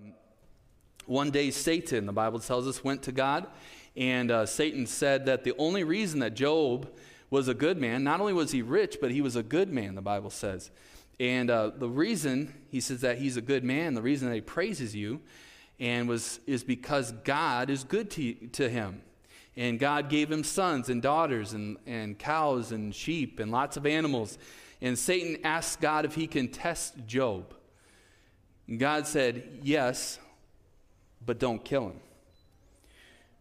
um, one day Satan, the Bible tells us, went to God, and uh, Satan said that the only reason that Job was a good man, not only was he rich, but he was a good man, the Bible says. And uh, the reason he says that he's a good man, the reason that he praises you, and was is because God is good to, to him. And God gave him sons and daughters and, and cows and sheep and lots of animals. And Satan asked God if he can test Job. God said, Yes, but don't kill him.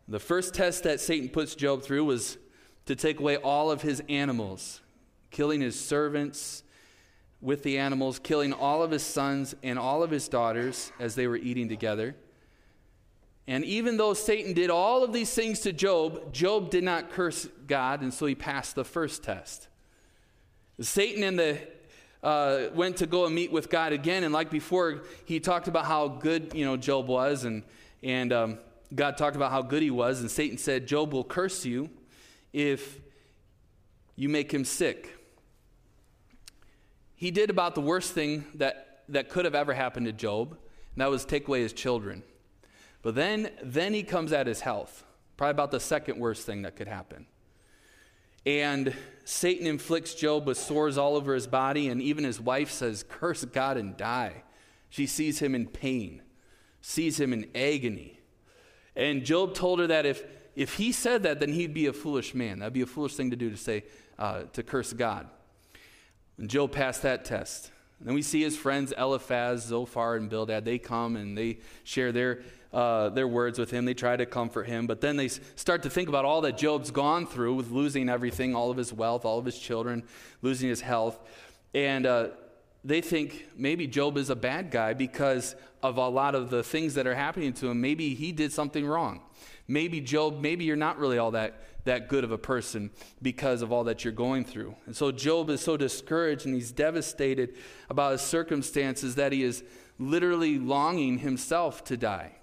The first test that Satan puts Job through was to take away all of his animals, killing his servants with the animals, killing all of his sons and all of his daughters as they were eating together. And even though Satan did all of these things to Job, Job did not curse God, and so he passed the first test. Satan and the uh, went to go and meet with God again, and like before, he talked about how good you know Job was, and and um, God talked about how good he was, and Satan said, "Job will curse you if you make him sick." He did about the worst thing that that could have ever happened to Job, and that was take away his children. But then then he comes at his health, probably about the second worst thing that could happen. And Satan inflicts Job with sores all over his body, and even his wife says, Curse God and die. She sees him in pain, sees him in agony. And Job told her that if, if he said that, then he'd be a foolish man. That'd be a foolish thing to do to say, uh, to curse God. And Job passed that test. And then we see his friends Eliphaz, Zophar, and Bildad. They come and they share their uh, their words with him. They try to comfort him, but then they start to think about all that Job's gone through with losing everything all of his wealth, all of his children, losing his health. And uh, they think maybe Job is a bad guy because of a lot of the things that are happening to him. Maybe he did something wrong. Maybe Job, maybe you're not really all that, that good of a person because of all that you're going through. And so Job is so discouraged and he's devastated about his circumstances that he is literally longing himself to die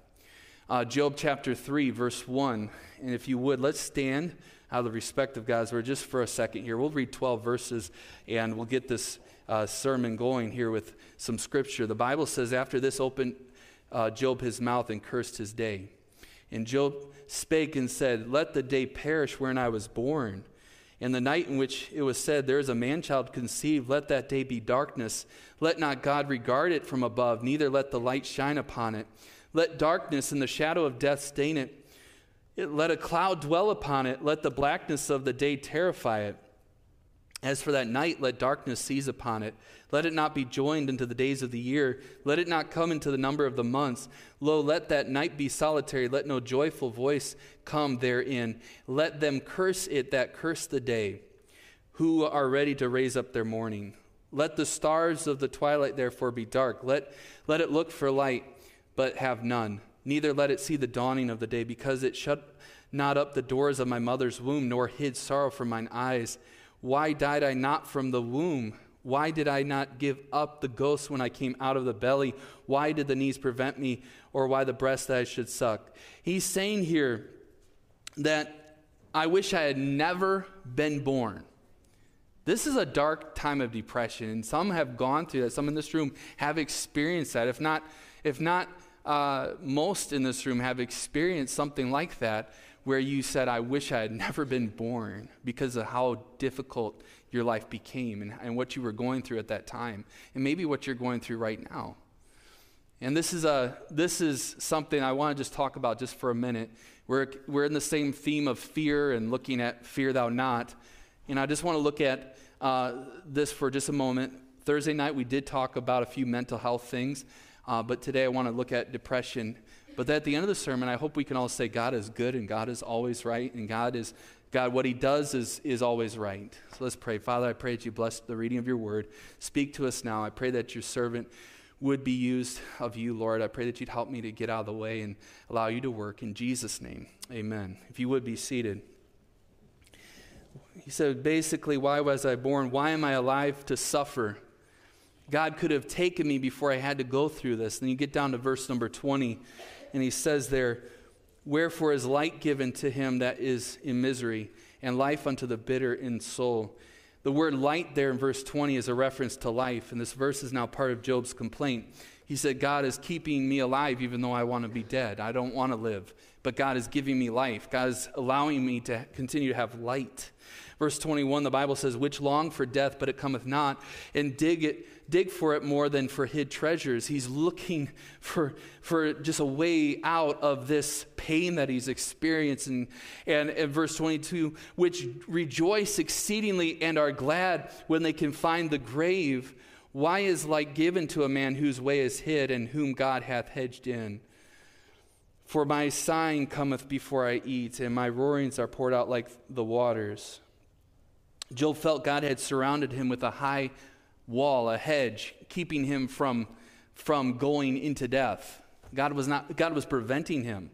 uh, Job chapter 3, verse 1. And if you would, let's stand out of respect of God's word just for a second here. We'll read 12 verses and we'll get this uh, sermon going here with some scripture. The Bible says, After this opened uh, Job his mouth and cursed his day. And Job spake and said, Let the day perish wherein I was born. And the night in which it was said, There is a man child conceived, let that day be darkness. Let not God regard it from above, neither let the light shine upon it. Let darkness and the shadow of death stain it. it. Let a cloud dwell upon it. Let the blackness of the day terrify it. As for that night, let darkness seize upon it. Let it not be joined into the days of the year. Let it not come into the number of the months. Lo, let that night be solitary. Let no joyful voice come therein. Let them curse it that curse the day, who are ready to raise up their mourning. Let the stars of the twilight therefore be dark. Let, let it look for light but have none. Neither let it see the dawning of the day, because it shut not up the doors of my mother's womb, nor hid sorrow from mine eyes. Why died I not from the womb? Why did I not give up the ghost when I came out of the belly? Why did the knees prevent me, or why the breast that I should suck? He's saying here that I wish I had never been born. This is a dark time of depression, and some have gone through that. Some in this room have experienced that. If not, if not uh, most in this room have experienced something like that where you said, I wish I had never been born because of how difficult your life became and, and what you were going through at that time, and maybe what you're going through right now. And this is, a, this is something I want to just talk about just for a minute. We're, we're in the same theme of fear and looking at fear thou not. And I just want to look at uh, this for just a moment. Thursday night, we did talk about a few mental health things. Uh, but today I want to look at depression. But at the end of the sermon, I hope we can all say God is good and God is always right, and God is God, what He does is, is always right. So let's pray. Father, I pray that you bless the reading of your word. Speak to us now. I pray that your servant would be used of you, Lord. I pray that you'd help me to get out of the way and allow you to work. In Jesus' name, amen. If you would be seated. He said, basically, why was I born? Why am I alive to suffer? God could have taken me before I had to go through this. And you get down to verse number 20, and he says there, Wherefore is light given to him that is in misery, and life unto the bitter in soul. The word light there in verse 20 is a reference to life, and this verse is now part of Job's complaint. He said, God is keeping me alive even though I want to be dead. I don't want to live. But God is giving me life. God is allowing me to continue to have light. Verse 21, the Bible says, Which long for death, but it cometh not, and dig it, dig for it more than for hid treasures. He's looking for, for just a way out of this pain that he's experiencing. And in verse 22, which rejoice exceedingly and are glad when they can find the grave. Why is light given to a man whose way is hid and whom God hath hedged in? For my sighing cometh before I eat, and my roarings are poured out like the waters. Job felt God had surrounded him with a high wall, a hedge, keeping him from, from going into death. God was, not, God was preventing him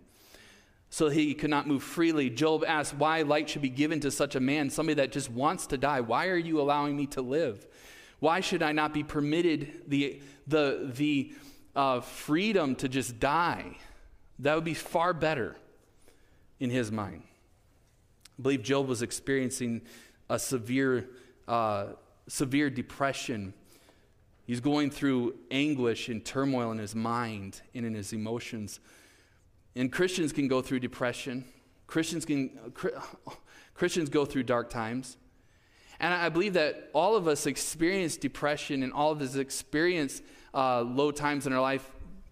so he could not move freely. Job asked why light should be given to such a man, somebody that just wants to die. Why are you allowing me to live? Why should I not be permitted the, the, the uh, freedom to just die? That would be far better in his mind. I believe Job was experiencing a severe, uh, severe depression. He's going through anguish and turmoil in his mind and in his emotions. And Christians can go through depression. Christians can Christians go through dark times. And I believe that all of us experience depression and all of us experience uh, low times in our life.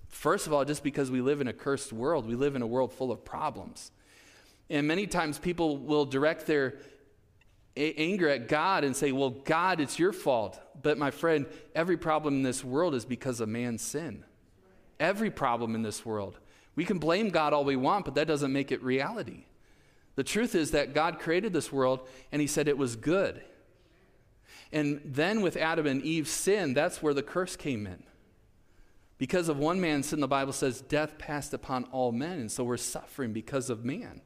First of all, just because we live in a cursed world, we live in a world full of problems. And many times people will direct their anger at God and say, Well, God, it's your fault. But my friend, every problem in this world is because of man's sin. Every problem in this world. We can blame God all we want, but that doesn't make it reality. The truth is that God created this world and he said it was good. And then with Adam and Eve's sin, that's where the curse came in. Because of one man's sin, the Bible says death passed upon all men, and so we're suffering because of man.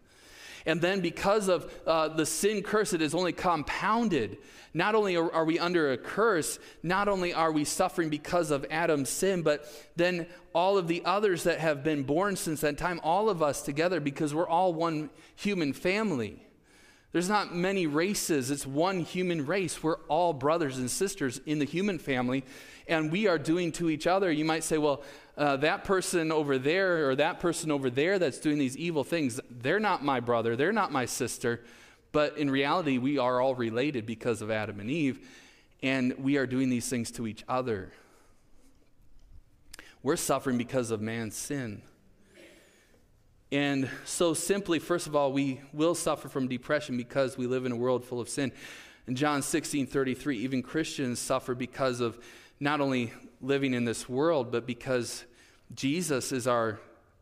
And then, because of uh, the sin curse, it is only compounded. Not only are, are we under a curse, not only are we suffering because of Adam's sin, but then all of the others that have been born since that time, all of us together, because we're all one human family. There's not many races, it's one human race. We're all brothers and sisters in the human family, and we are doing to each other. You might say, well, uh, that person over there or that person over there that's doing these evil things, they're not my brother, they're not my sister. But in reality, we are all related because of Adam and Eve, and we are doing these things to each other. We're suffering because of man's sin. And so, simply, first of all, we will suffer from depression because we live in a world full of sin. In John 16 33, even Christians suffer because of not only living in this world, but because Jesus is our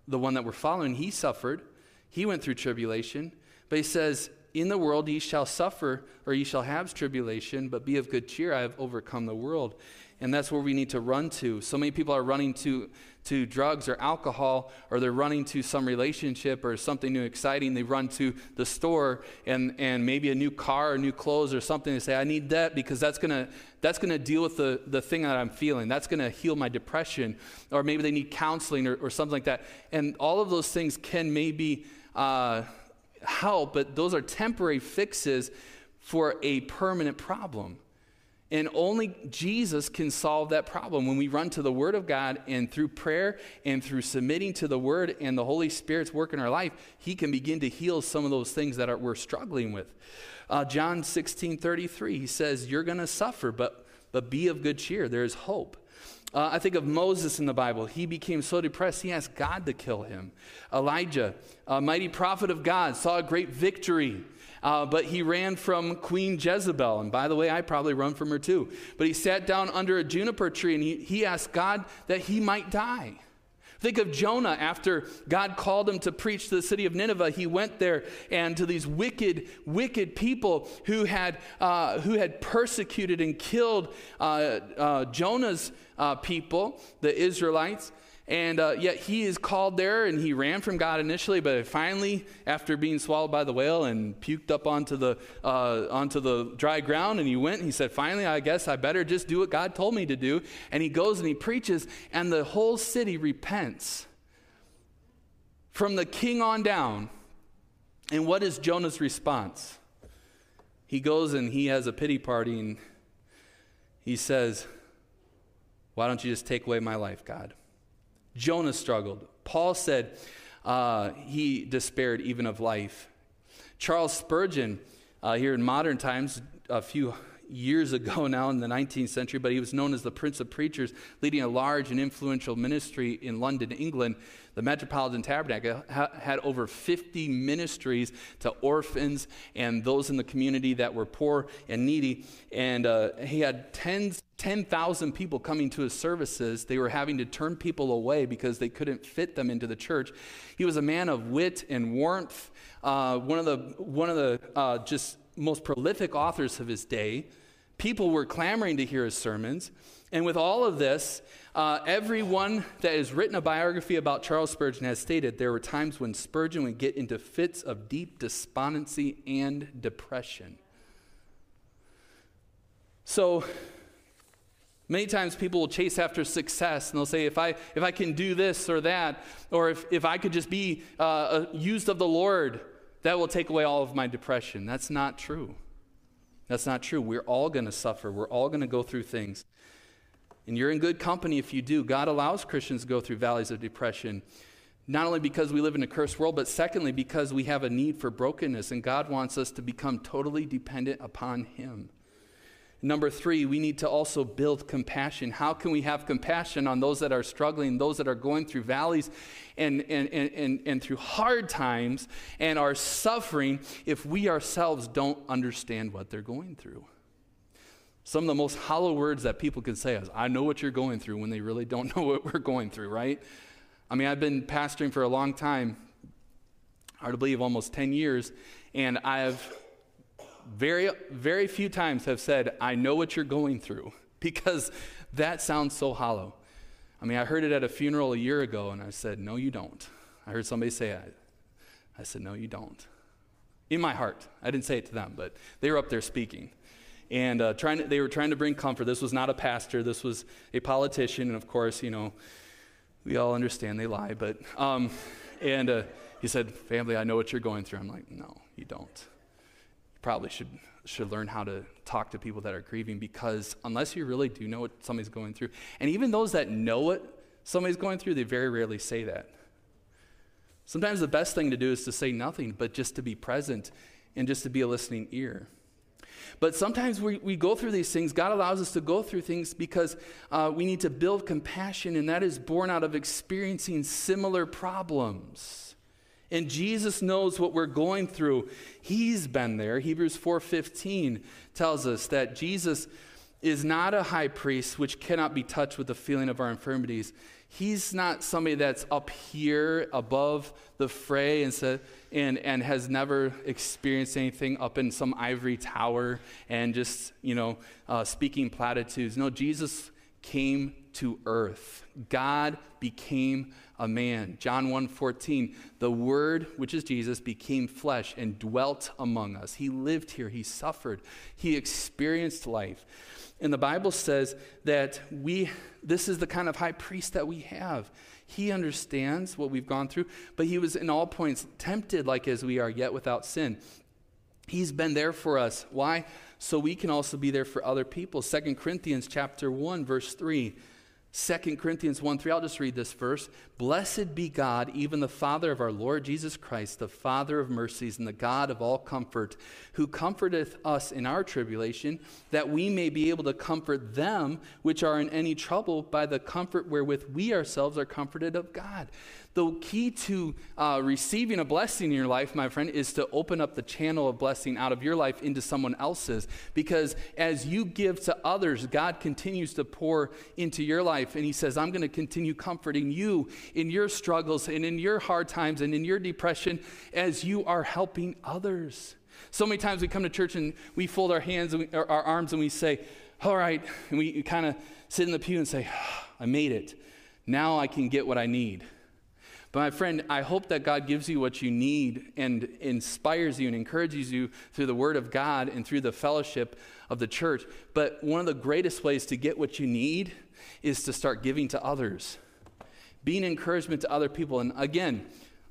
the one that we're following. He suffered, he went through tribulation, but he says, In the world ye shall suffer, or ye shall have tribulation, but be of good cheer, I have overcome the world. And that's where we need to run to. So many people are running to, to drugs or alcohol, or they're running to some relationship or something new exciting. They run to the store and, and maybe a new car or new clothes or something. They say, I need that because that's going to that's gonna deal with the, the thing that I'm feeling. That's going to heal my depression. Or maybe they need counseling or, or something like that. And all of those things can maybe uh, help, but those are temporary fixes for a permanent problem. And only Jesus can solve that problem. When we run to the Word of God and through prayer and through submitting to the Word and the Holy Spirit's work in our life, He can begin to heal some of those things that are, we're struggling with. Uh, John 16 33, He says, You're going to suffer, but, but be of good cheer. There is hope. Uh, I think of Moses in the Bible. He became so depressed, he asked God to kill him. Elijah, a mighty prophet of God, saw a great victory uh, but he ran from Queen Jezebel. And by the way, I probably run from her too. But he sat down under a juniper tree and he, he asked God that he might die. Think of Jonah after God called him to preach to the city of Nineveh. He went there and to these wicked, wicked people who had, uh, who had persecuted and killed uh, uh, Jonah's uh, people, the Israelites. And uh, yet he is called there, and he ran from God initially, but finally, after being swallowed by the whale and puked up onto the, uh, onto the dry ground, and he went and he said, Finally, I guess I better just do what God told me to do. And he goes and he preaches, and the whole city repents. From the king on down. And what is Jonah's response? He goes and he has a pity party, and he says, Why don't you just take away my life, God? Jonah struggled. Paul said uh, he despaired even of life. Charles Spurgeon, uh, here in modern times, a few years ago now in the 19th century, but he was known as the Prince of Preachers, leading a large and influential ministry in London, England. The Metropolitan Tabernacle ha- had over 50 ministries to orphans and those in the community that were poor and needy. And uh, he had tens 10,000 people coming to his services. They were having to turn people away because they couldn't fit them into the church. He was a man of wit and warmth, uh, one of the, one of the uh, just most prolific authors of his day. People were clamoring to hear his sermons. And with all of this, uh, everyone that has written a biography about Charles Spurgeon has stated there were times when Spurgeon would get into fits of deep despondency and depression. So, Many times people will chase after success and they'll say, if I, if I can do this or that, or if, if I could just be uh, used of the Lord, that will take away all of my depression. That's not true. That's not true. We're all going to suffer, we're all going to go through things. And you're in good company if you do. God allows Christians to go through valleys of depression, not only because we live in a cursed world, but secondly, because we have a need for brokenness, and God wants us to become totally dependent upon Him. Number three, we need to also build compassion. How can we have compassion on those that are struggling, those that are going through valleys and, and, and, and, and through hard times and are suffering if we ourselves don't understand what they're going through? Some of the most hollow words that people can say is, I know what you're going through when they really don't know what we're going through, right? I mean, I've been pastoring for a long time, hard to believe almost 10 years, and I've very, very few times have said, I know what you're going through, because that sounds so hollow. I mean, I heard it at a funeral a year ago, and I said, No, you don't. I heard somebody say it. I said, No, you don't. In my heart. I didn't say it to them, but they were up there speaking. And uh, trying to, they were trying to bring comfort. This was not a pastor, this was a politician. And of course, you know, we all understand they lie. But, um, and uh, he said, Family, I know what you're going through. I'm like, No, you don't probably should should learn how to talk to people that are grieving because unless you really do know what somebody's going through, and even those that know what somebody's going through, they very rarely say that. Sometimes the best thing to do is to say nothing, but just to be present and just to be a listening ear. But sometimes we, we go through these things. God allows us to go through things because uh, we need to build compassion, and that is born out of experiencing similar problems. And Jesus knows what we're going through. He's been there. Hebrews 4:15 tells us that Jesus is not a high priest which cannot be touched with the feeling of our infirmities. He's not somebody that's up here above the fray and, so, and, and has never experienced anything up in some ivory tower and just, you know, uh, speaking platitudes. No, Jesus came to earth. God became a man. John 1:14, the word, which is Jesus, became flesh and dwelt among us. He lived here, he suffered, he experienced life. And the Bible says that we this is the kind of high priest that we have. He understands what we've gone through, but he was in all points tempted like as we are, yet without sin. He's been there for us. Why? So we can also be there for other people. Second Corinthians chapter 1 verse 3 2 Corinthians 1 3, I'll just read this verse. Blessed be God, even the Father of our Lord Jesus Christ, the Father of mercies and the God of all comfort, who comforteth us in our tribulation, that we may be able to comfort them which are in any trouble by the comfort wherewith we ourselves are comforted of God. The key to uh, receiving a blessing in your life, my friend, is to open up the channel of blessing out of your life into someone else's. Because as you give to others, God continues to pour into your life. And He says, I'm going to continue comforting you in your struggles and in your hard times and in your depression as you are helping others. So many times we come to church and we fold our hands, and we, our arms, and we say, All right. And we kind of sit in the pew and say, I made it. Now I can get what I need. But my friend, I hope that God gives you what you need and inspires you and encourages you through the Word of God and through the fellowship of the church. But one of the greatest ways to get what you need is to start giving to others, being encouragement to other people. And again,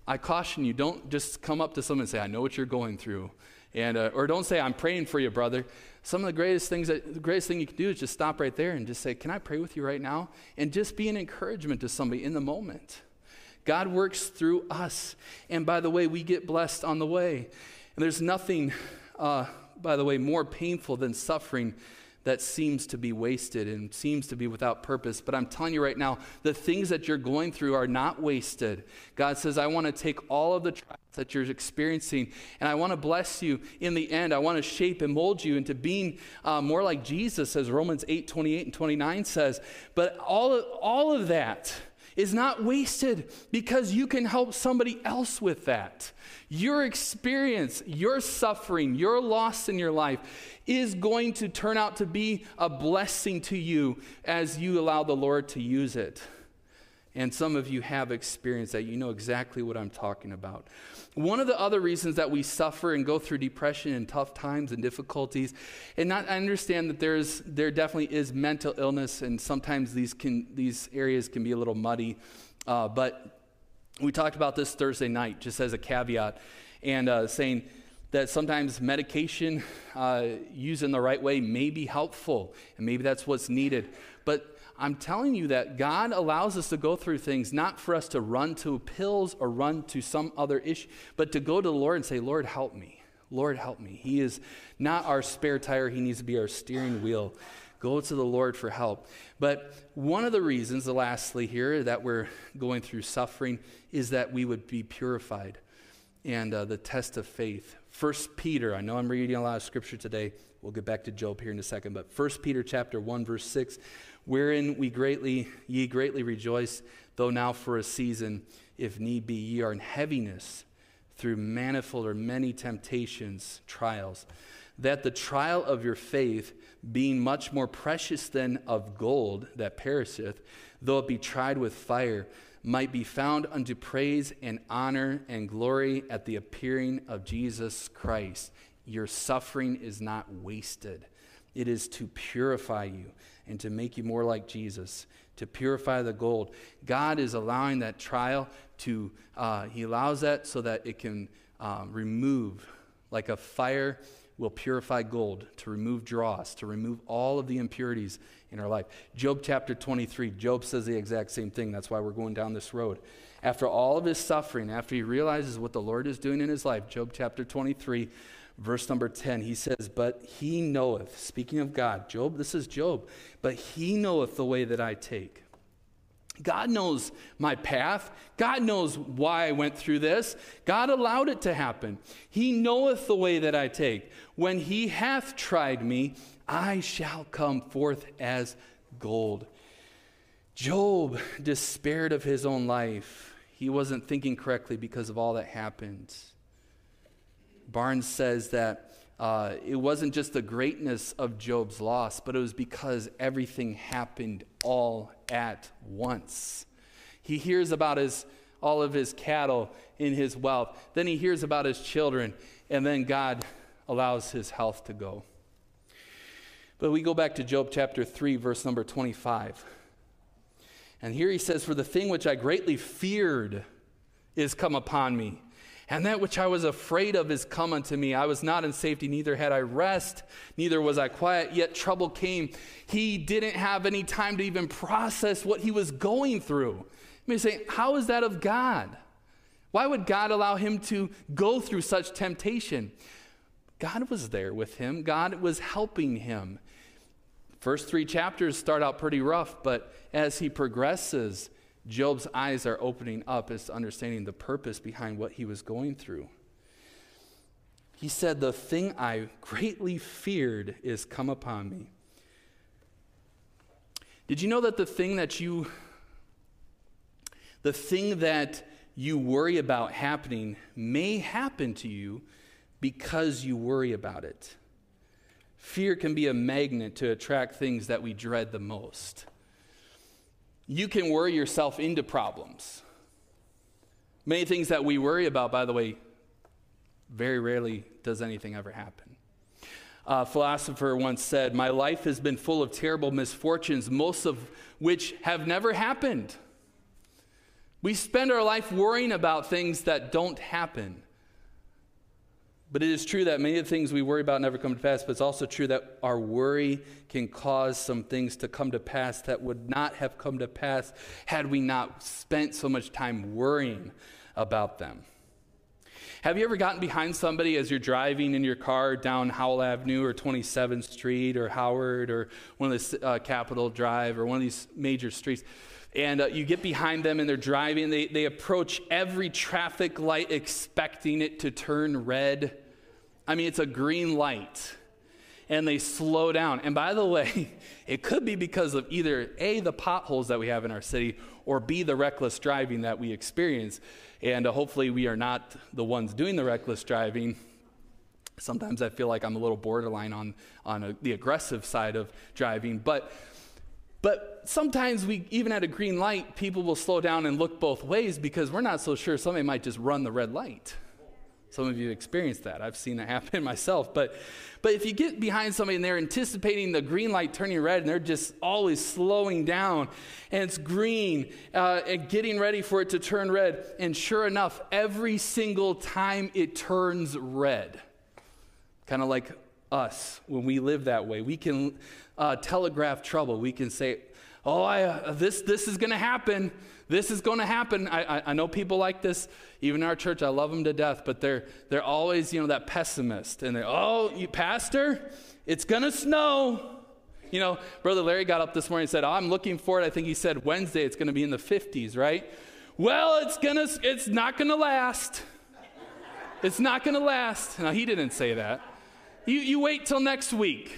I caution you don't just come up to someone and say, I know what you're going through. And, uh, or don't say, I'm praying for you, brother. Some of the greatest things that, the greatest thing you can do is just stop right there and just say, Can I pray with you right now? And just be an encouragement to somebody in the moment. God works through us. And by the way, we get blessed on the way. And there's nothing, uh, by the way, more painful than suffering that seems to be wasted and seems to be without purpose. But I'm telling you right now, the things that you're going through are not wasted. God says, I want to take all of the trials that you're experiencing and I want to bless you in the end. I want to shape and mold you into being uh, more like Jesus, as Romans 8 28 and 29 says. But all of, all of that, is not wasted because you can help somebody else with that. Your experience, your suffering, your loss in your life is going to turn out to be a blessing to you as you allow the Lord to use it. And some of you have experienced that. You know exactly what I'm talking about. One of the other reasons that we suffer and go through depression and tough times and difficulties, and not, I understand that there's, there definitely is mental illness, and sometimes these, can, these areas can be a little muddy. Uh, but we talked about this Thursday night, just as a caveat, and uh, saying that sometimes medication uh, used in the right way may be helpful, and maybe that's what's needed. But I'm telling you that God allows us to go through things not for us to run to pills or run to some other issue, but to go to the Lord and say, Lord, help me. Lord, help me. He is not our spare tire, He needs to be our steering wheel. Go to the Lord for help. But one of the reasons, lastly, here, that we're going through suffering is that we would be purified. And uh, the test of faith. First Peter, I know I'm reading a lot of scripture today. We'll get back to Job here in a second. But First Peter chapter 1, verse 6 wherein we greatly ye greatly rejoice, though now for a season, if need be, ye are in heaviness through manifold or many temptations, trials, that the trial of your faith, being much more precious than of gold that perisheth, though it be tried with fire, might be found unto praise and honor and glory at the appearing of Jesus Christ. Your suffering is not wasted. It is to purify you and to make you more like Jesus, to purify the gold. God is allowing that trial to, uh, He allows that so that it can uh, remove, like a fire will purify gold, to remove dross, to remove all of the impurities in our life. Job chapter 23, Job says the exact same thing. That's why we're going down this road. After all of his suffering, after he realizes what the Lord is doing in his life, Job chapter 23, verse number 10, he says, But he knoweth, speaking of God, Job, this is Job, but he knoweth the way that I take. God knows my path. God knows why I went through this. God allowed it to happen. He knoweth the way that I take. When he hath tried me, I shall come forth as gold. Job despaired of his own life. He wasn't thinking correctly because of all that happened. Barnes says that uh, it wasn't just the greatness of Job's loss, but it was because everything happened all at once. He hears about his, all of his cattle in his wealth, then he hears about his children, and then God allows his health to go. But we go back to Job chapter 3, verse number 25. And here he says, For the thing which I greatly feared is come upon me and that which I was afraid of is come unto me. I was not in safety, neither had I rest, neither was I quiet, yet trouble came. He didn't have any time to even process what he was going through. You may say, How is that of God? Why would God allow him to go through such temptation? God was there with him, God was helping him. First three chapters start out pretty rough, but as he progresses, Job's eyes are opening up as to understanding the purpose behind what he was going through. He said, The thing I greatly feared is come upon me. Did you know that the thing that you the thing that you worry about happening may happen to you because you worry about it? Fear can be a magnet to attract things that we dread the most you can worry yourself into problems. Many things that we worry about, by the way, very rarely does anything ever happen. A philosopher once said, My life has been full of terrible misfortunes, most of which have never happened. We spend our life worrying about things that don't happen. But it is true that many of the things we worry about never come to pass, but it's also true that our worry can cause some things to come to pass that would not have come to pass had we not spent so much time worrying about them. Have you ever gotten behind somebody as you're driving in your car down Howell Avenue or 27th Street or Howard or one of the uh, Capitol Drive or one of these major streets? and uh, you get behind them and they're driving. They, they approach every traffic light expecting it to turn red. I mean, it's a green light. And they slow down. And by the way, it could be because of either A, the potholes that we have in our city, or B, the reckless driving that we experience. And uh, hopefully, we are not the ones doing the reckless driving. Sometimes I feel like I'm a little borderline on, on a, the aggressive side of driving. But but sometimes we, even at a green light, people will slow down and look both ways because we're not so sure somebody might just run the red light. Some of you experienced that. I've seen it happen myself. But, but if you get behind somebody and they're anticipating the green light turning red and they're just always slowing down and it's green uh, and getting ready for it to turn red, and sure enough, every single time it turns red, kind of like us when we live that way, we can uh, telegraph trouble. We can say, oh, I, uh, this, this is going to happen. This is going to happen. I, I, I, know people like this, even in our church. I love them to death, but they're, they're always, you know, that pessimist. And they, oh, you pastor, it's going to snow. You know, Brother Larry got up this morning and said, oh, I'm looking for it. I think he said Wednesday it's going to be in the 50s, right? Well, it's, gonna, it's not going to last. It's not going to last. Now, he didn't say that. You, you wait till next week.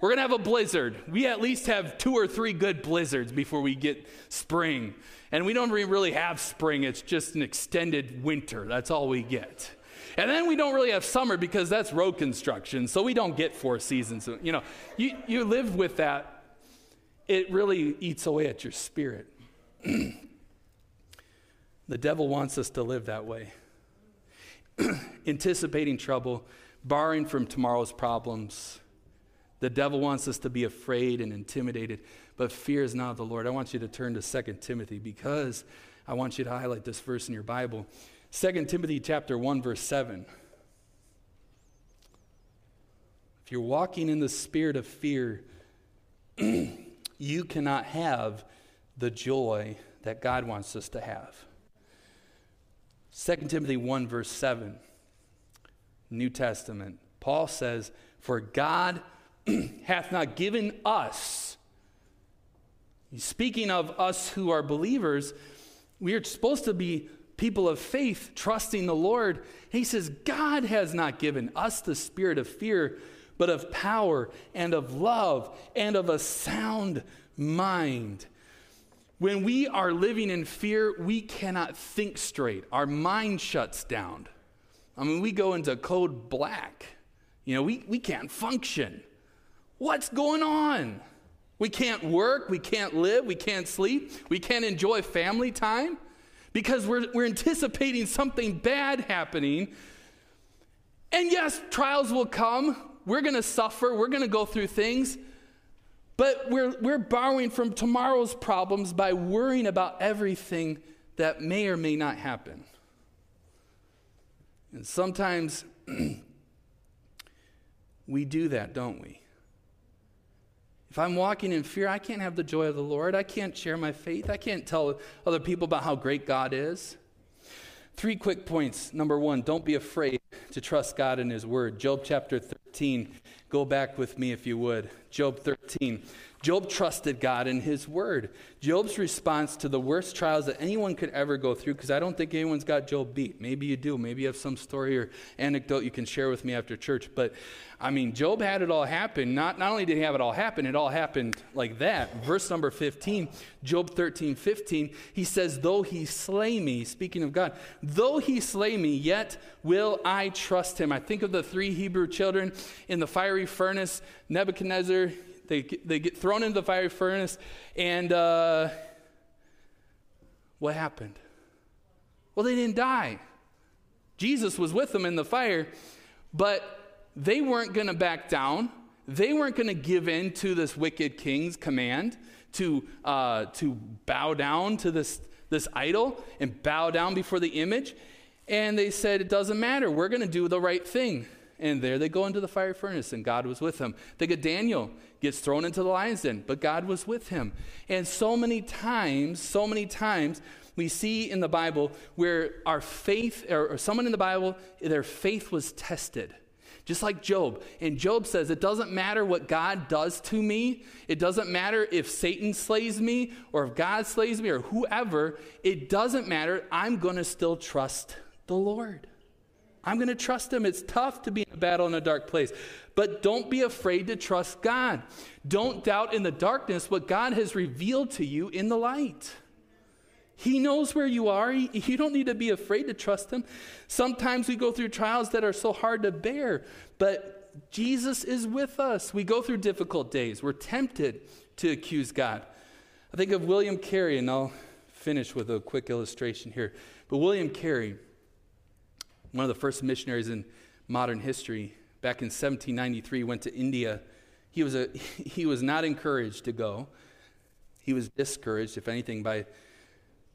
We're going to have a blizzard. We at least have two or three good blizzards before we get spring. And we don't really have spring, it's just an extended winter. That's all we get. And then we don't really have summer because that's road construction, so we don't get four seasons. You know, you, you live with that, it really eats away at your spirit. the devil wants us to live that way, anticipating trouble, borrowing from tomorrow's problems the devil wants us to be afraid and intimidated, but fear is not the Lord. I want you to turn to 2 Timothy because I want you to highlight this verse in your Bible. 2 Timothy chapter 1 verse 7. If you're walking in the spirit of fear, you cannot have the joy that God wants us to have. 2 Timothy 1 verse 7. New Testament. Paul says, "For God hath not given us. Speaking of us who are believers, we are supposed to be people of faith, trusting the Lord. He says, God has not given us the spirit of fear, but of power and of love and of a sound mind. When we are living in fear, we cannot think straight. Our mind shuts down. I mean, we go into code black. You know, we, we can't function. What's going on? We can't work, we can't live, we can't sleep, we can't enjoy family time because we're, we're anticipating something bad happening. And yes, trials will come. We're going to suffer, we're going to go through things. But we're, we're borrowing from tomorrow's problems by worrying about everything that may or may not happen. And sometimes we do that, don't we? If I'm walking in fear, I can't have the joy of the Lord. I can't share my faith. I can't tell other people about how great God is. Three quick points. Number one, don't be afraid to trust God in His Word. Job chapter 13. Go back with me if you would. Job 13. Job trusted God in his word. Job's response to the worst trials that anyone could ever go through, because I don't think anyone's got Job beat. Maybe you do. Maybe you have some story or anecdote you can share with me after church. But I mean, Job had it all happen. Not, not only did he have it all happen, it all happened like that. Verse number 15, Job 13, 15, he says, Though he slay me, speaking of God, though he slay me, yet will I trust him. I think of the three Hebrew children in the fiery furnace, Nebuchadnezzar, they, they get thrown into the fiery furnace, and uh, what happened? Well, they didn't die. Jesus was with them in the fire, but they weren't going to back down. They weren't going to give in to this wicked king's command to, uh, to bow down to this, this idol and bow down before the image. And they said, It doesn't matter. We're going to do the right thing. And there they go into the fire furnace, and God was with them. Think of Daniel gets thrown into the lion's den, but God was with him. And so many times, so many times, we see in the Bible where our faith, or, someone in the Bible, their faith was tested. Just like Job. And Job says, It doesn't matter what God does to me. It doesn't matter if Satan slays me or if God slays me or whoever. It doesn't matter. I'm going to still trust the Lord. I'm going to trust him. It's tough to be in a battle in a dark place. But don't be afraid to trust God. Don't doubt in the darkness what God has revealed to you in the light. He knows where you are. you don't need to be afraid to trust Him. Sometimes we go through trials that are so hard to bear, but Jesus is with us. We go through difficult days. We're tempted to accuse God. I think of William Carey, and I'll finish with a quick illustration here. But William Carey, one of the first missionaries in modern history, back in 1793, went to India. He was, a, he was not encouraged to go. He was discouraged, if anything, by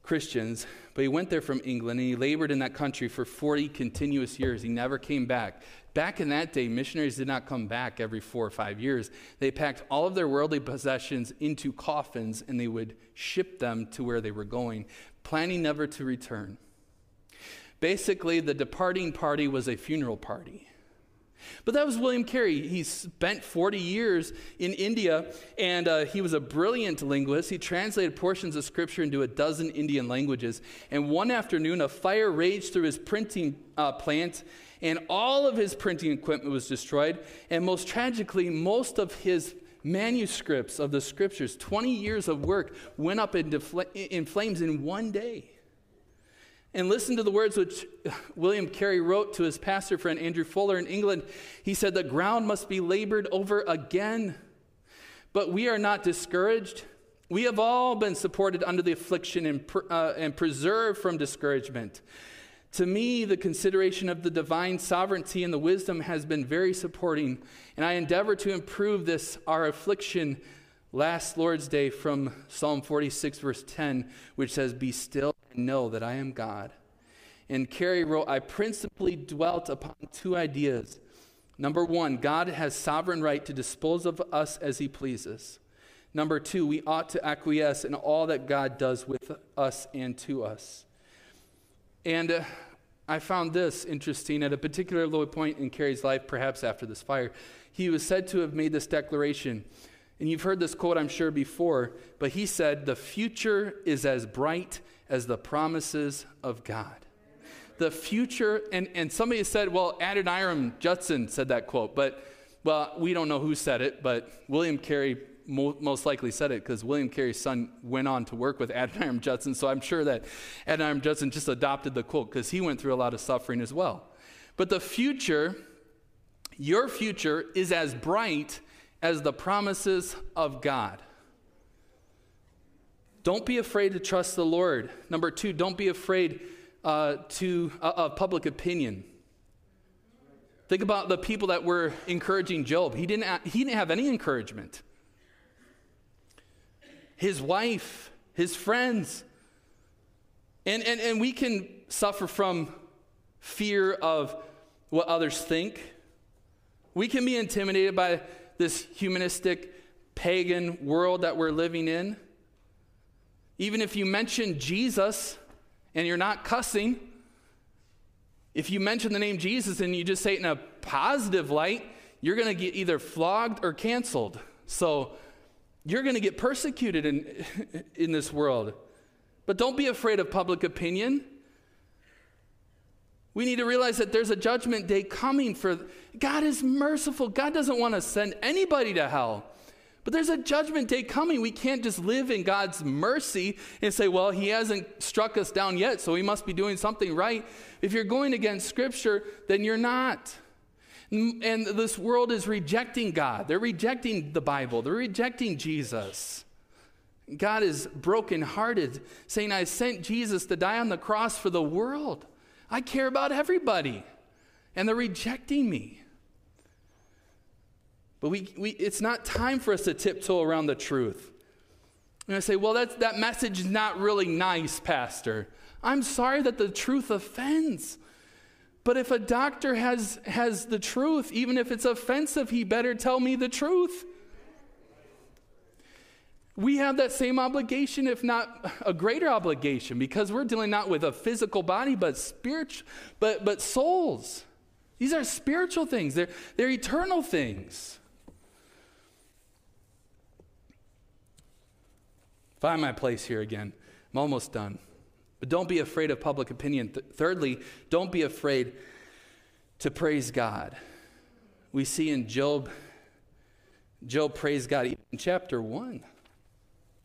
Christians, but he went there from England and he labored in that country for 40 continuous years. He never came back. Back in that day, missionaries did not come back every four or five years. They packed all of their worldly possessions into coffins and they would ship them to where they were going, planning never to return. Basically, the departing party was a funeral party. But that was William Carey. He spent 40 years in India, and uh, he was a brilliant linguist. He translated portions of Scripture into a dozen Indian languages. And one afternoon, a fire raged through his printing uh, plant, and all of his printing equipment was destroyed. And most tragically, most of his manuscripts of the Scriptures, 20 years of work, went up fl- in flames in one day. And listen to the words which William Carey wrote to his pastor friend Andrew Fuller in England. He said, The ground must be labored over again. But we are not discouraged. We have all been supported under the affliction and, uh, and preserved from discouragement. To me, the consideration of the divine sovereignty and the wisdom has been very supporting, and I endeavor to improve this, our affliction, last Lord's Day from Psalm 46, verse 10, which says, Be still and know that I am God. And Carey wrote, I principally dwelt upon two ideas. Number one, God has sovereign right to dispose of us as he pleases. Number two, we ought to acquiesce in all that God does with us and to us. And uh, I found this interesting at a particular low point in Carey's life, perhaps after this fire. He was said to have made this declaration. And you've heard this quote, I'm sure, before, but he said, The future is as bright as the promises of God. The future, and, and somebody said, well, Adoniram Judson said that quote, but, well, we don't know who said it, but William Carey mo- most likely said it because William Carey's son went on to work with Adoniram Judson, so I'm sure that Adoniram Judson just adopted the quote because he went through a lot of suffering as well. But the future, your future, is as bright as the promises of God. Don't be afraid to trust the Lord. Number two, don't be afraid uh, to, uh, of public opinion. Think about the people that were encouraging Job. He didn't, he didn't have any encouragement. His wife, his friends. And, and, and we can suffer from fear of what others think. We can be intimidated by this humanistic, pagan world that we're living in. Even if you mention Jesus and you're not cussing, if you mention the name Jesus and you just say it in a positive light, you're going to get either flogged or canceled. So you're going to get persecuted in, in this world. But don't be afraid of public opinion. We need to realize that there's a judgment day coming for God is merciful. God doesn't want to send anybody to hell. But there's a judgment day coming. We can't just live in God's mercy and say, well, He hasn't struck us down yet, so He must be doing something right. If you're going against Scripture, then you're not. And this world is rejecting God. They're rejecting the Bible, they're rejecting Jesus. God is brokenhearted, saying, I sent Jesus to die on the cross for the world. I care about everybody. And they're rejecting me. But we, we, it's not time for us to tiptoe around the truth. And I say, well, that's, that message is not really nice, Pastor. I'm sorry that the truth offends. But if a doctor has, has the truth, even if it's offensive, he better tell me the truth. We have that same obligation, if not a greater obligation, because we're dealing not with a physical body, but spiritual, but, but souls. These are spiritual things, they're, they're eternal things. Find my place here again. I'm almost done. But don't be afraid of public opinion. Th- thirdly, don't be afraid to praise God. We see in Job, Job praised God in chapter 1.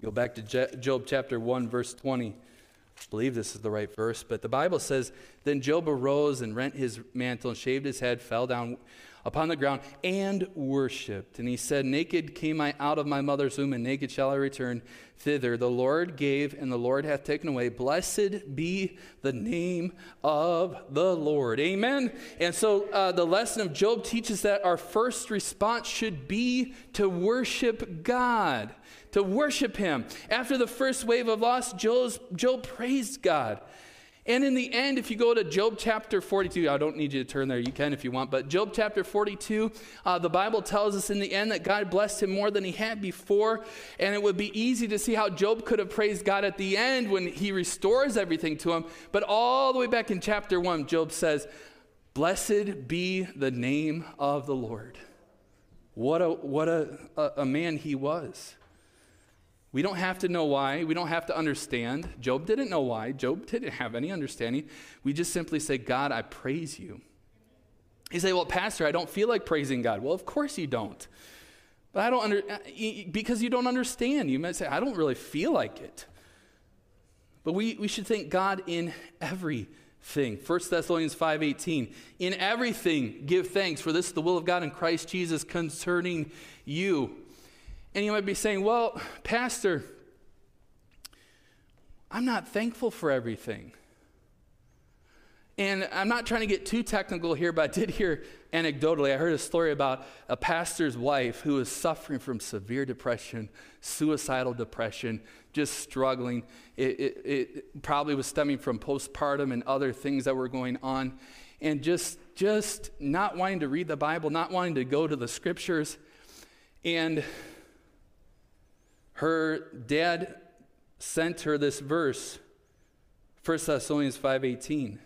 Go back to Job chapter 1, verse 20. I believe this is the right verse, but the Bible says Then Job arose and rent his mantle and shaved his head, fell down upon the ground, and worshiped. And he said, Naked came I out of my mother's womb, and naked shall I return thither. The Lord gave, and the Lord hath taken away. Blessed be the name of the Lord. Amen. And so uh, the lesson of Job teaches that our first response should be to worship God to worship him. After the first wave of loss, Job's, Job praised God. And in the end, if you go to Job chapter 42, I don't need you to turn there, you can if you want, but Job chapter 42, uh, the Bible tells us in the end that God blessed him more than he had before. And it would be easy to see how Job could have praised God at the end when he restores everything to him. But all the way back in chapter 1, Job says, Blessed be the name of the Lord. What a, what a, a, a man he was. We don't have to know why. We don't have to understand. Job didn't know why. Job didn't have any understanding. We just simply say, God, I praise you. You say, well, Pastor, I don't feel like praising God. Well, of course you don't. But I don't under, uh, because you don't understand. You might say, I don't really feel like it. But we, we should thank God in everything. 1 Thessalonians 5.18, in everything give thanks, for this is the will of God in Christ Jesus concerning you. And you might be saying, well, Pastor, I'm not thankful for everything. And I'm not trying to get too technical here, but I did hear anecdotally, I heard a story about a pastor's wife who was suffering from severe depression, suicidal depression, just struggling. It, it, it probably was stemming from postpartum and other things that were going on. And just, just not wanting to read the Bible, not wanting to go to the scriptures. And her dad sent her this verse 1 thessalonians 5.18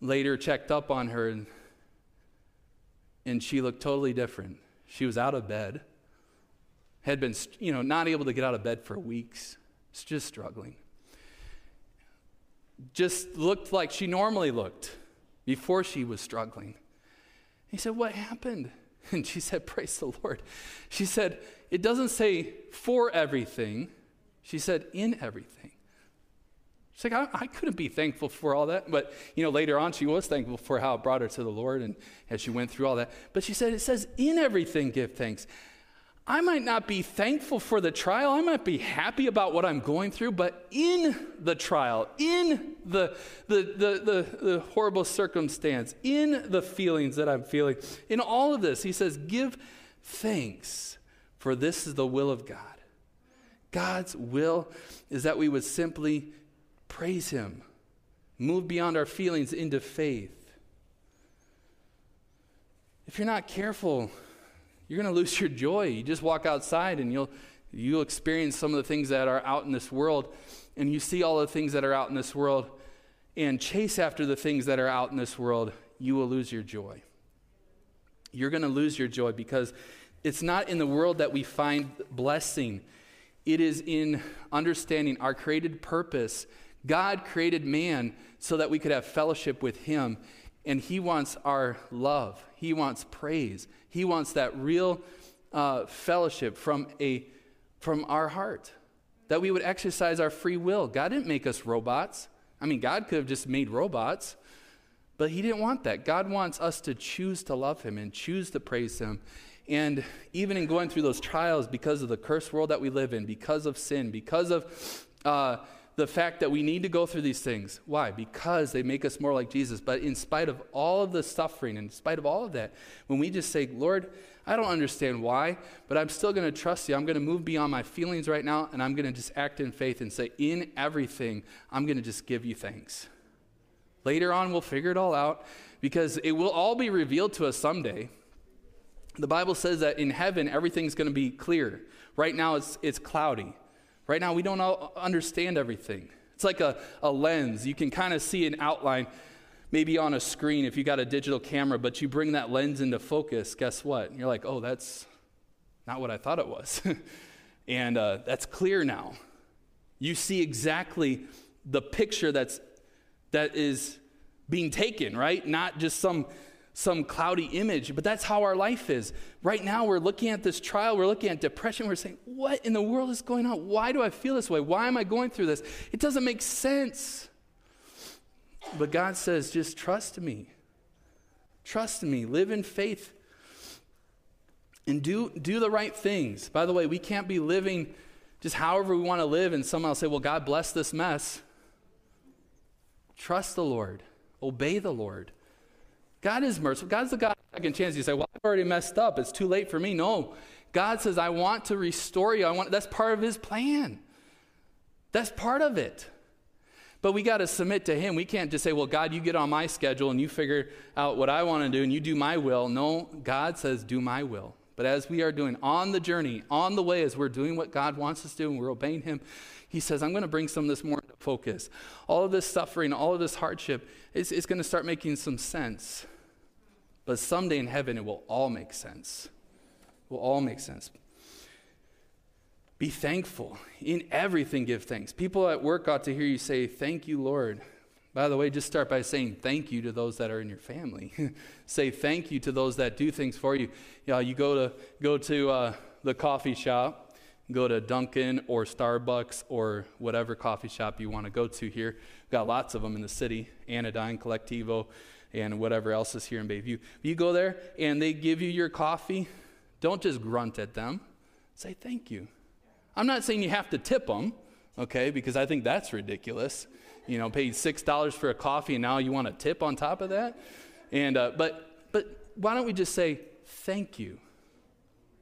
later checked up on her and, and she looked totally different. She was out of bed had been you know not able to get out of bed for weeks just struggling. Just looked like she normally looked before she was struggling. He said what happened and she said praise the lord she said it doesn't say for everything, she said in everything. She's like, I, I, couldn't be thankful for all that. But, you know, later on, she was thankful for how it brought her to the Lord and as she went through all that. But she said, it says, in everything, give thanks. I might not be thankful for the trial. I might be happy about what I'm going through, but in the trial, in the, the, the, the, the horrible circumstance, in the feelings that I'm feeling, in all of this, he says, give thanks for this is the will of God. God's will is that we would simply praise Him, move beyond our feelings into faith. If you're not careful, you're going to lose your joy. You just walk outside and you'll, you'll experience some of the things that are out in this world, and you see all the things that are out in this world, and chase after the things that are out in this world, you will lose your joy. You're going to lose your joy because it's not in the world that we find blessing, it is in understanding our created purpose. God created man so that we could have fellowship with Him, and He wants our love, He wants praise, He wants that real uh, fellowship from, a, from our heart, that we would exercise our free will. God didn't make us robots. I mean, God could have just made robots, but He didn't want that. God wants us to choose to love Him and choose to praise Him. And even in going through those trials, because of the cursed world that we live in, because of sin, because of uh, the fact that we need to go through these things. Why? Because they make us more like Jesus. But in spite of all of the suffering, in spite of all of that, when we just say, Lord, I don't understand why, but I'm still going to trust you. I'm going to move beyond my feelings right now, and I'm going to just act in faith and say, in everything, I'm going to just give you thanks. Later on, we'll figure it all out because it will all be revealed to us someday. The Bible says that in heaven, everything's going to be clear. Right now, it's, it's cloudy. Right now, we don't understand everything. It's like a, a lens. You can kind of see an outline, maybe on a screen if you got a digital camera, but you bring that lens into focus, guess what? You're like, oh, that's not what I thought it was. and uh, that's clear now. You see exactly the picture that's, that is being taken, right? Not just some some cloudy image, but that's how our life is. Right now, we're looking at this trial, we're looking at depression, we're saying, What in the world is going on? Why do I feel this way? Why am I going through this? It doesn't make sense. But God says, Just trust me. Trust me. Live in faith and do, do the right things. By the way, we can't be living just however we want to live, and will say, Well, God bless this mess. Trust the Lord, obey the Lord. God is merciful. God's the God of second chance. You say, Well, I've already messed up. It's too late for me. No. God says, I want to restore you. I want that's part of his plan. That's part of it. But we got to submit to him. We can't just say, Well, God, you get on my schedule and you figure out what I want to do and you do my will. No, God says, Do my will. But as we are doing on the journey, on the way, as we're doing what God wants us to do and we're obeying Him, He says, I'm going to bring some of this more into focus. All of this suffering, all of this hardship, is, is going to start making some sense. But someday in heaven, it will all make sense. It will all make sense. Be thankful. In everything, give thanks. People at work ought to hear you say, Thank you, Lord. By the way, just start by saying thank you to those that are in your family. say thank you to those that do things for you. You, know, you go to, go to uh, the coffee shop, go to Dunkin' or Starbucks or whatever coffee shop you want to go to here. We've got lots of them in the city Anodyne, Colectivo, and whatever else is here in Bayview. You go there and they give you your coffee, don't just grunt at them. Say thank you. I'm not saying you have to tip them, okay, because I think that's ridiculous. You know, pay $6 for a coffee and now you want a tip on top of that? And, uh, but, but why don't we just say thank you?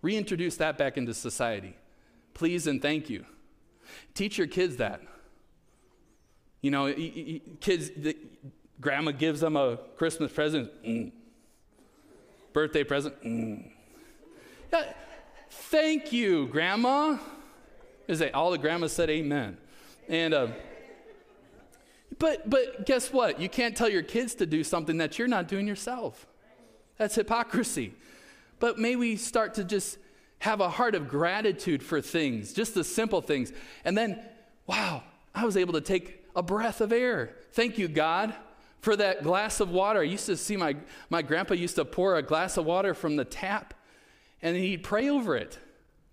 Reintroduce that back into society. Please and thank you. Teach your kids that. You know, kids, Grandma gives them a Christmas present. Mm. Birthday present. Mm. Yeah, thank you, Grandma. Is that all the grandmas said amen? And uh, but but guess what? You can't tell your kids to do something that you're not doing yourself. That's hypocrisy. But may we start to just have a heart of gratitude for things, just the simple things. And then, wow, I was able to take a breath of air. Thank you, God for that glass of water. I used to see my, my grandpa used to pour a glass of water from the tap and he'd pray over it.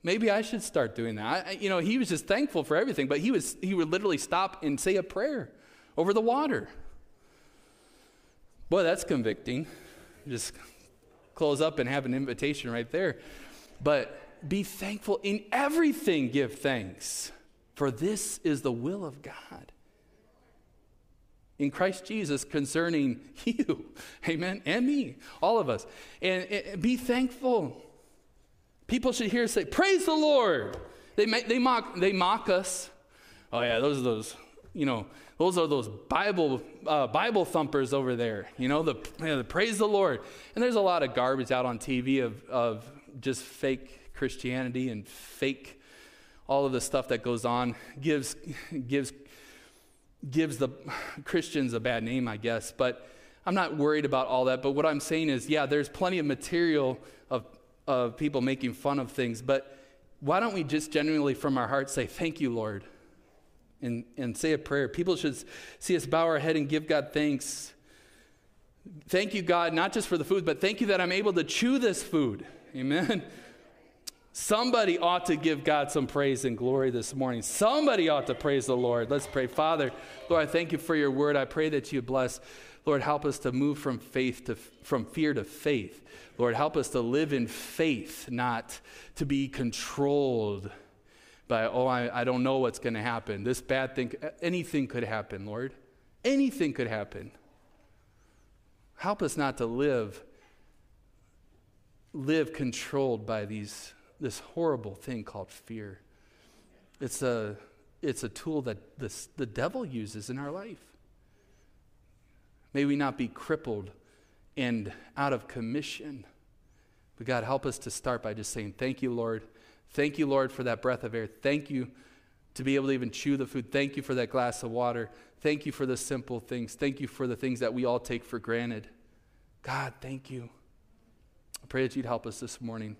Maybe I should start doing that. I, you know, he was just thankful for everything, but he, was, he would literally stop and say a prayer over the water. Boy, that's convicting. Just close up and have an invitation right there. But be thankful in everything, give thanks, for this is the will of God in Christ Jesus concerning you. Amen. And me, all of us. And, and be thankful. People should hear us say, Praise the Lord. They, they, mock, they mock us. Oh, yeah, those are those, you know, those are those Bible, uh, Bible thumpers over there. You know, the, you know, the praise the Lord. And there's a lot of garbage out on TV of, of just fake Christianity and fake all of the stuff that goes on gives gives gives the Christians a bad name, I guess. But I'm not worried about all that. But what I'm saying is, yeah, there's plenty of material of, of people making fun of things. But why don't we just genuinely from our hearts say, Thank you, Lord? And, and say a prayer. People should see us bow our head and give God thanks. Thank you, God, not just for the food, but thank you that I'm able to chew this food. Amen. Somebody ought to give God some praise and glory this morning. Somebody ought to praise the Lord. Let's pray. Father, Lord, I thank you for your word. I pray that you bless. Lord, help us to move from faith to from fear to faith. Lord, help us to live in faith, not to be controlled by, oh, I, I don't know what's going to happen. This bad thing, anything could happen, Lord. Anything could happen. Help us not to live live controlled by these this horrible thing called fear. It's a it's a tool that this, the devil uses in our life. May we not be crippled and out of commission. But God, help us to start by just saying, Thank you, Lord. Thank you, Lord, for that breath of air. Thank you to be able to even chew the food. Thank you for that glass of water. Thank you for the simple things. Thank you for the things that we all take for granted. God, thank you. I pray that you'd help us this morning.